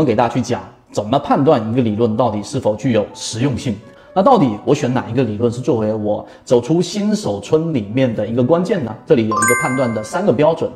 我给大家去讲怎么判断一个理论到底是否具有实用性。那到底我选哪一个理论是作为我走出新手村里面的一个关键呢？这里有一个判断的三个标准，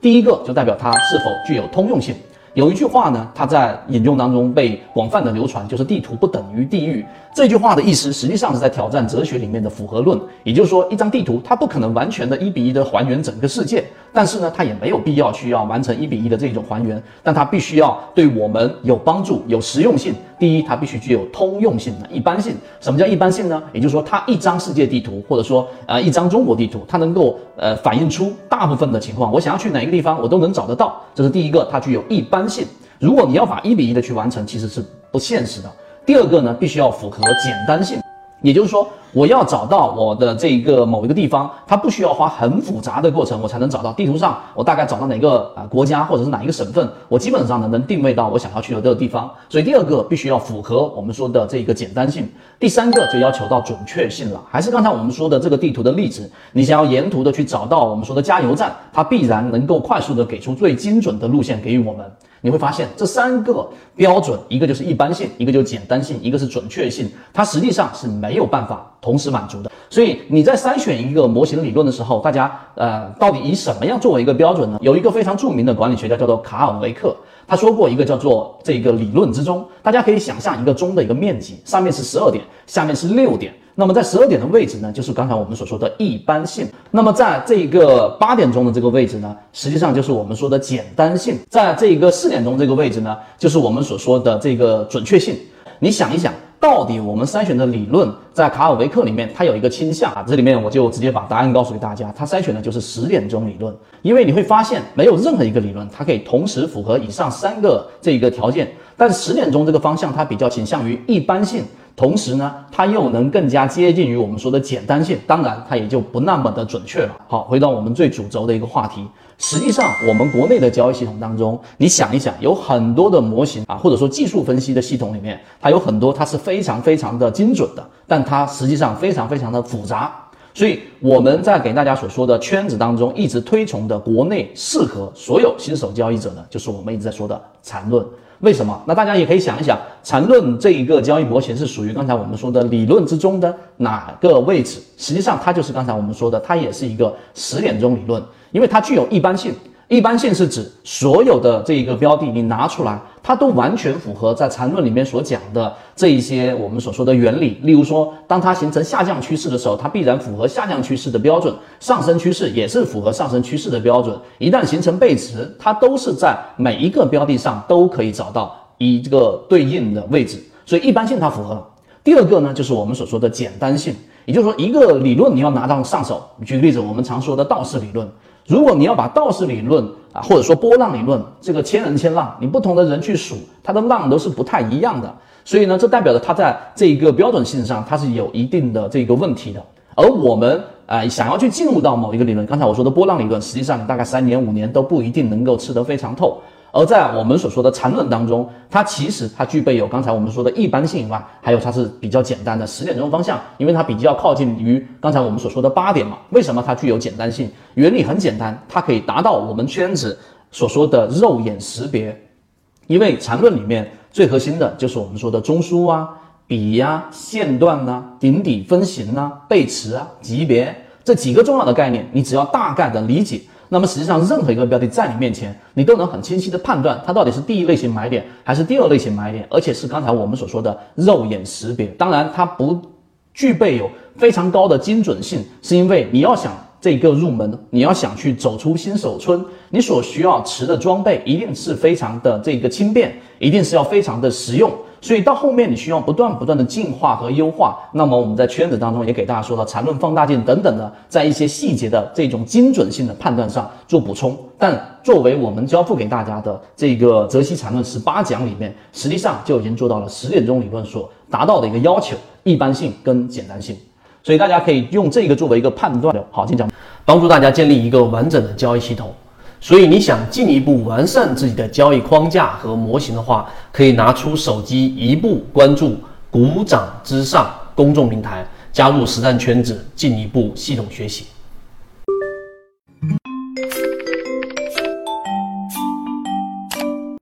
第一个就代表它是否具有通用性。有一句话呢，它在引用当中被广泛的流传，就是地图不等于地域。这句话的意思实际上是在挑战哲学里面的符合论，也就是说，一张地图它不可能完全的一比一的还原整个世界，但是呢，它也没有必要需要完成一比一的这种还原，但它必须要对我们有帮助、有实用性。第一，它必须具有通用性的一般性。什么叫一般性呢？也就是说，它一张世界地图，或者说呃一张中国地图，它能够呃反映出大部分的情况。我想要去哪个地方，我都能找得到。这是第一个，它具有一般性。如果你要把一比一的去完成，其实是不现实的。第二个呢，必须要符合简单性，也就是说，我要找到我的这一个某一个地方，它不需要花很复杂的过程，我才能找到。地图上我大概找到哪个啊国家或者是哪一个省份，我基本上呢能定位到我想要去的这个地方。所以第二个必须要符合我们说的这个简单性。第三个就要求到准确性了，还是刚才我们说的这个地图的例子，你想要沿途的去找到我们说的加油站，它必然能够快速的给出最精准的路线给予我们。你会发现这三个标准，一个就是一般性，一个就是简单性，一个是准确性，它实际上是没有办法同时满足的。所以你在筛选一个模型理论的时候，大家呃到底以什么样作为一个标准呢？有一个非常著名的管理学家叫做卡尔维克，他说过一个叫做这个理论之中，大家可以想象一个钟的一个面积，上面是十二点，下面是六点。那么在十二点的位置呢，就是刚才我们所说的一般性。那么在这个八点钟的这个位置呢，实际上就是我们说的简单性。在这个四点钟这个位置呢，就是我们所说的这个准确性。你想一想，到底我们筛选的理论在卡尔维克里面，它有一个倾向啊。这里面我就直接把答案告诉给大家，它筛选的就是十点钟理论。因为你会发现，没有任何一个理论它可以同时符合以上三个这个条件。但十点钟这个方向，它比较倾向于一般性。同时呢，它又能更加接近于我们说的简单性，当然它也就不那么的准确了。好，回到我们最主轴的一个话题，实际上我们国内的交易系统当中，你想一想，有很多的模型啊，或者说技术分析的系统里面，它有很多它是非常非常的精准的，但它实际上非常非常的复杂。所以我们在给大家所说的圈子当中，一直推崇的国内适合所有新手交易者呢，就是我们一直在说的缠论。为什么？那大家也可以想一想，缠论这一个交易模型是属于刚才我们说的理论之中的哪个位置？实际上，它就是刚才我们说的，它也是一个十点钟理论，因为它具有一般性。一般性是指所有的这一个标的，你拿出来，它都完全符合在缠论里面所讲的这一些我们所说的原理。例如说，当它形成下降趋势的时候，它必然符合下降趋势的标准；上升趋势也是符合上升趋势的标准。一旦形成背驰，它都是在每一个标的上都可以找到一个对应的位置。所以一般性它符合了。第二个呢，就是我们所说的简单性，也就是说，一个理论你要拿到上手。举个例子，我们常说的道氏理论。如果你要把道氏理论啊，或者说波浪理论，这个千人千浪，你不同的人去数，它的浪都是不太一样的。所以呢，这代表着它在这一个标准性上，它是有一定的这个问题的。而我们啊，想要去进入到某一个理论，刚才我说的波浪理论，实际上你大概三年五年都不一定能够吃得非常透。而在我们所说的缠论当中，它其实它具备有刚才我们说的一般性以外，还有它是比较简单的十点钟方向，因为它比较靠近于刚才我们所说的八点嘛。为什么它具有简单性？原理很简单，它可以达到我们圈子所说的肉眼识别。因为缠论里面最核心的就是我们说的中枢啊、笔呀、线段呐、顶底分型呐、背驰啊、级别这几个重要的概念，你只要大概的理解。那么实际上，任何一个标的在你面前，你都能很清晰的判断它到底是第一类型买点还是第二类型买点，而且是刚才我们所说的肉眼识别。当然，它不具备有非常高的精准性，是因为你要想这个入门，你要想去走出新手村，你所需要持的装备一定是非常的这个轻便，一定是要非常的实用。所以到后面你需要不断不断的进化和优化。那么我们在圈子当中也给大家说了缠论放大镜等等的，在一些细节的这种精准性的判断上做补充。但作为我们交付给大家的这个泽西缠论十八讲里面，实际上就已经做到了十点钟理论所达到的一个要求：一般性跟简单性。所以大家可以用这个作为一个判断的。好，进讲，帮助大家建立一个完整的交易系统。所以你想进一步完善自己的交易框架和模型的话，可以拿出手机一步关注“股掌之上”公众平台，加入实战圈子，进一步系统学习。